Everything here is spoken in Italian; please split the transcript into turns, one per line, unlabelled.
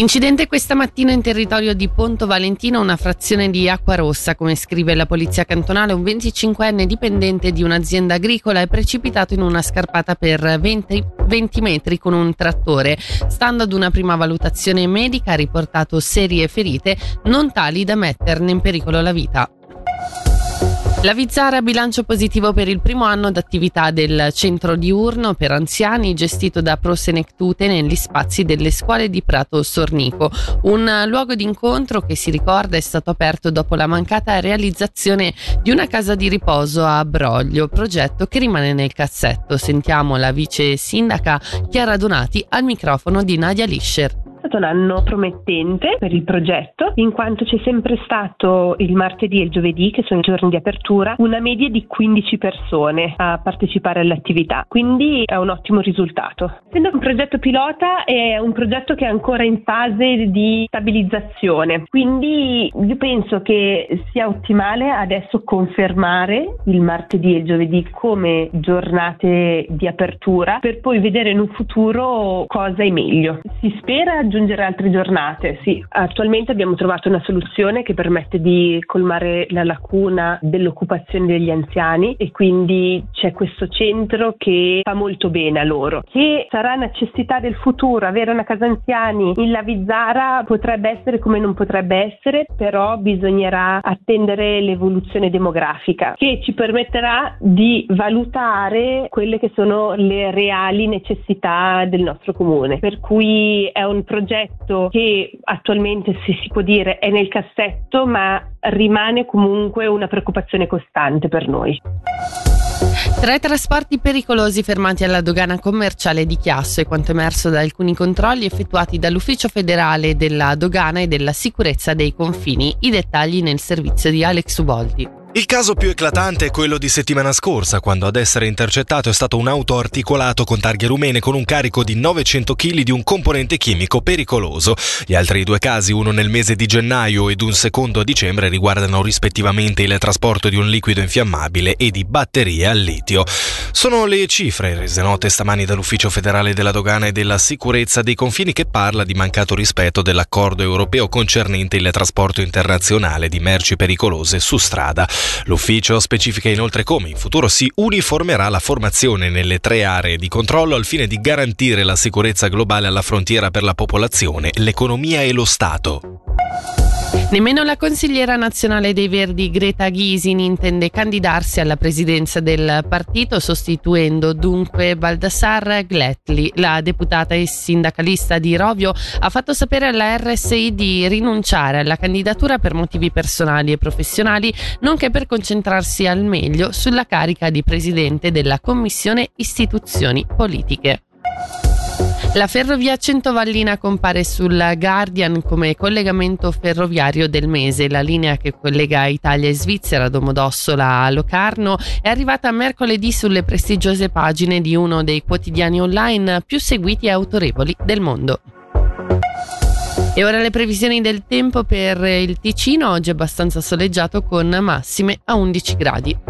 Incidente questa mattina in territorio di Ponto Valentino, una frazione di acqua rossa, come scrive la polizia cantonale, un 25enne dipendente di un'azienda agricola è precipitato in una scarpata per 20, 20 metri con un trattore. Stando ad una prima valutazione medica ha riportato serie ferite non tali da metterne in pericolo la vita. La Vizzara ha bilancio positivo per il primo anno d'attività del centro diurno per anziani gestito da Prosenectute negli spazi delle scuole di Prato Sornico, un luogo d'incontro che si ricorda è stato aperto dopo la mancata realizzazione di una casa di riposo a Broglio, progetto che rimane nel cassetto. Sentiamo la vice sindaca Chiara Donati al microfono di Nadia Lischer
stato un anno promettente per il progetto, in quanto c'è sempre stato il martedì e il giovedì, che sono i giorni di apertura, una media di 15 persone a partecipare all'attività. Quindi è un ottimo risultato. Essendo un progetto pilota, è un progetto che è ancora in fase di stabilizzazione. Quindi io penso che sia ottimale adesso confermare il martedì e il giovedì come giornate di apertura per poi vedere in un futuro cosa è meglio. Si spera aggiungere altre giornate, sì. Attualmente abbiamo trovato una soluzione che permette di colmare la lacuna dell'occupazione degli anziani e quindi c'è questo centro che fa molto bene a loro. Che sarà necessità del futuro avere una casa anziani in Lavizzara potrebbe essere come non potrebbe essere, però bisognerà attendere l'evoluzione demografica che ci permetterà di valutare quelle che sono le reali necessità del nostro comune. Per cui è un progetto progetto che attualmente, se si può dire, è nel cassetto, ma rimane comunque una preoccupazione costante per noi.
Tre trasporti pericolosi fermati alla dogana commerciale di Chiasso è quanto emerso da alcuni controlli effettuati dall'Ufficio federale della dogana e della sicurezza dei confini. I dettagli nel servizio di Alex Uboldi.
Il caso più eclatante è quello di settimana scorsa, quando ad essere intercettato è stato un auto articolato con targhe rumene con un carico di 900 kg di un componente chimico pericoloso. Gli altri due casi, uno nel mese di gennaio ed un secondo a dicembre, riguardano rispettivamente il trasporto di un liquido infiammabile e di batterie al litio. Sono le cifre rese note stamani dall'Ufficio federale della dogana e della sicurezza dei confini che parla di mancato rispetto dell'accordo europeo concernente il trasporto internazionale di merci pericolose su strada. L'ufficio specifica inoltre come in futuro si uniformerà la formazione nelle tre aree di controllo al fine di garantire la sicurezza globale alla frontiera per la popolazione, l'economia e lo Stato.
Nemmeno la consigliera nazionale dei Verdi Greta Ghisin intende candidarsi alla presidenza del partito sostituendo dunque Baldassar Gletli. La deputata e sindacalista di Rovio ha fatto sapere alla RSI di rinunciare alla candidatura per motivi personali e professionali, nonché per concentrarsi al meglio sulla carica di presidente della Commissione Istituzioni Politiche. La ferrovia Centovallina compare sul Guardian come collegamento ferroviario del mese. La linea che collega Italia e Svizzera, Domodossola a Locarno, è arrivata mercoledì sulle prestigiose pagine di uno dei quotidiani online più seguiti e autorevoli del mondo. E ora le previsioni del tempo per il Ticino, oggi abbastanza soleggiato con massime a 11 gradi.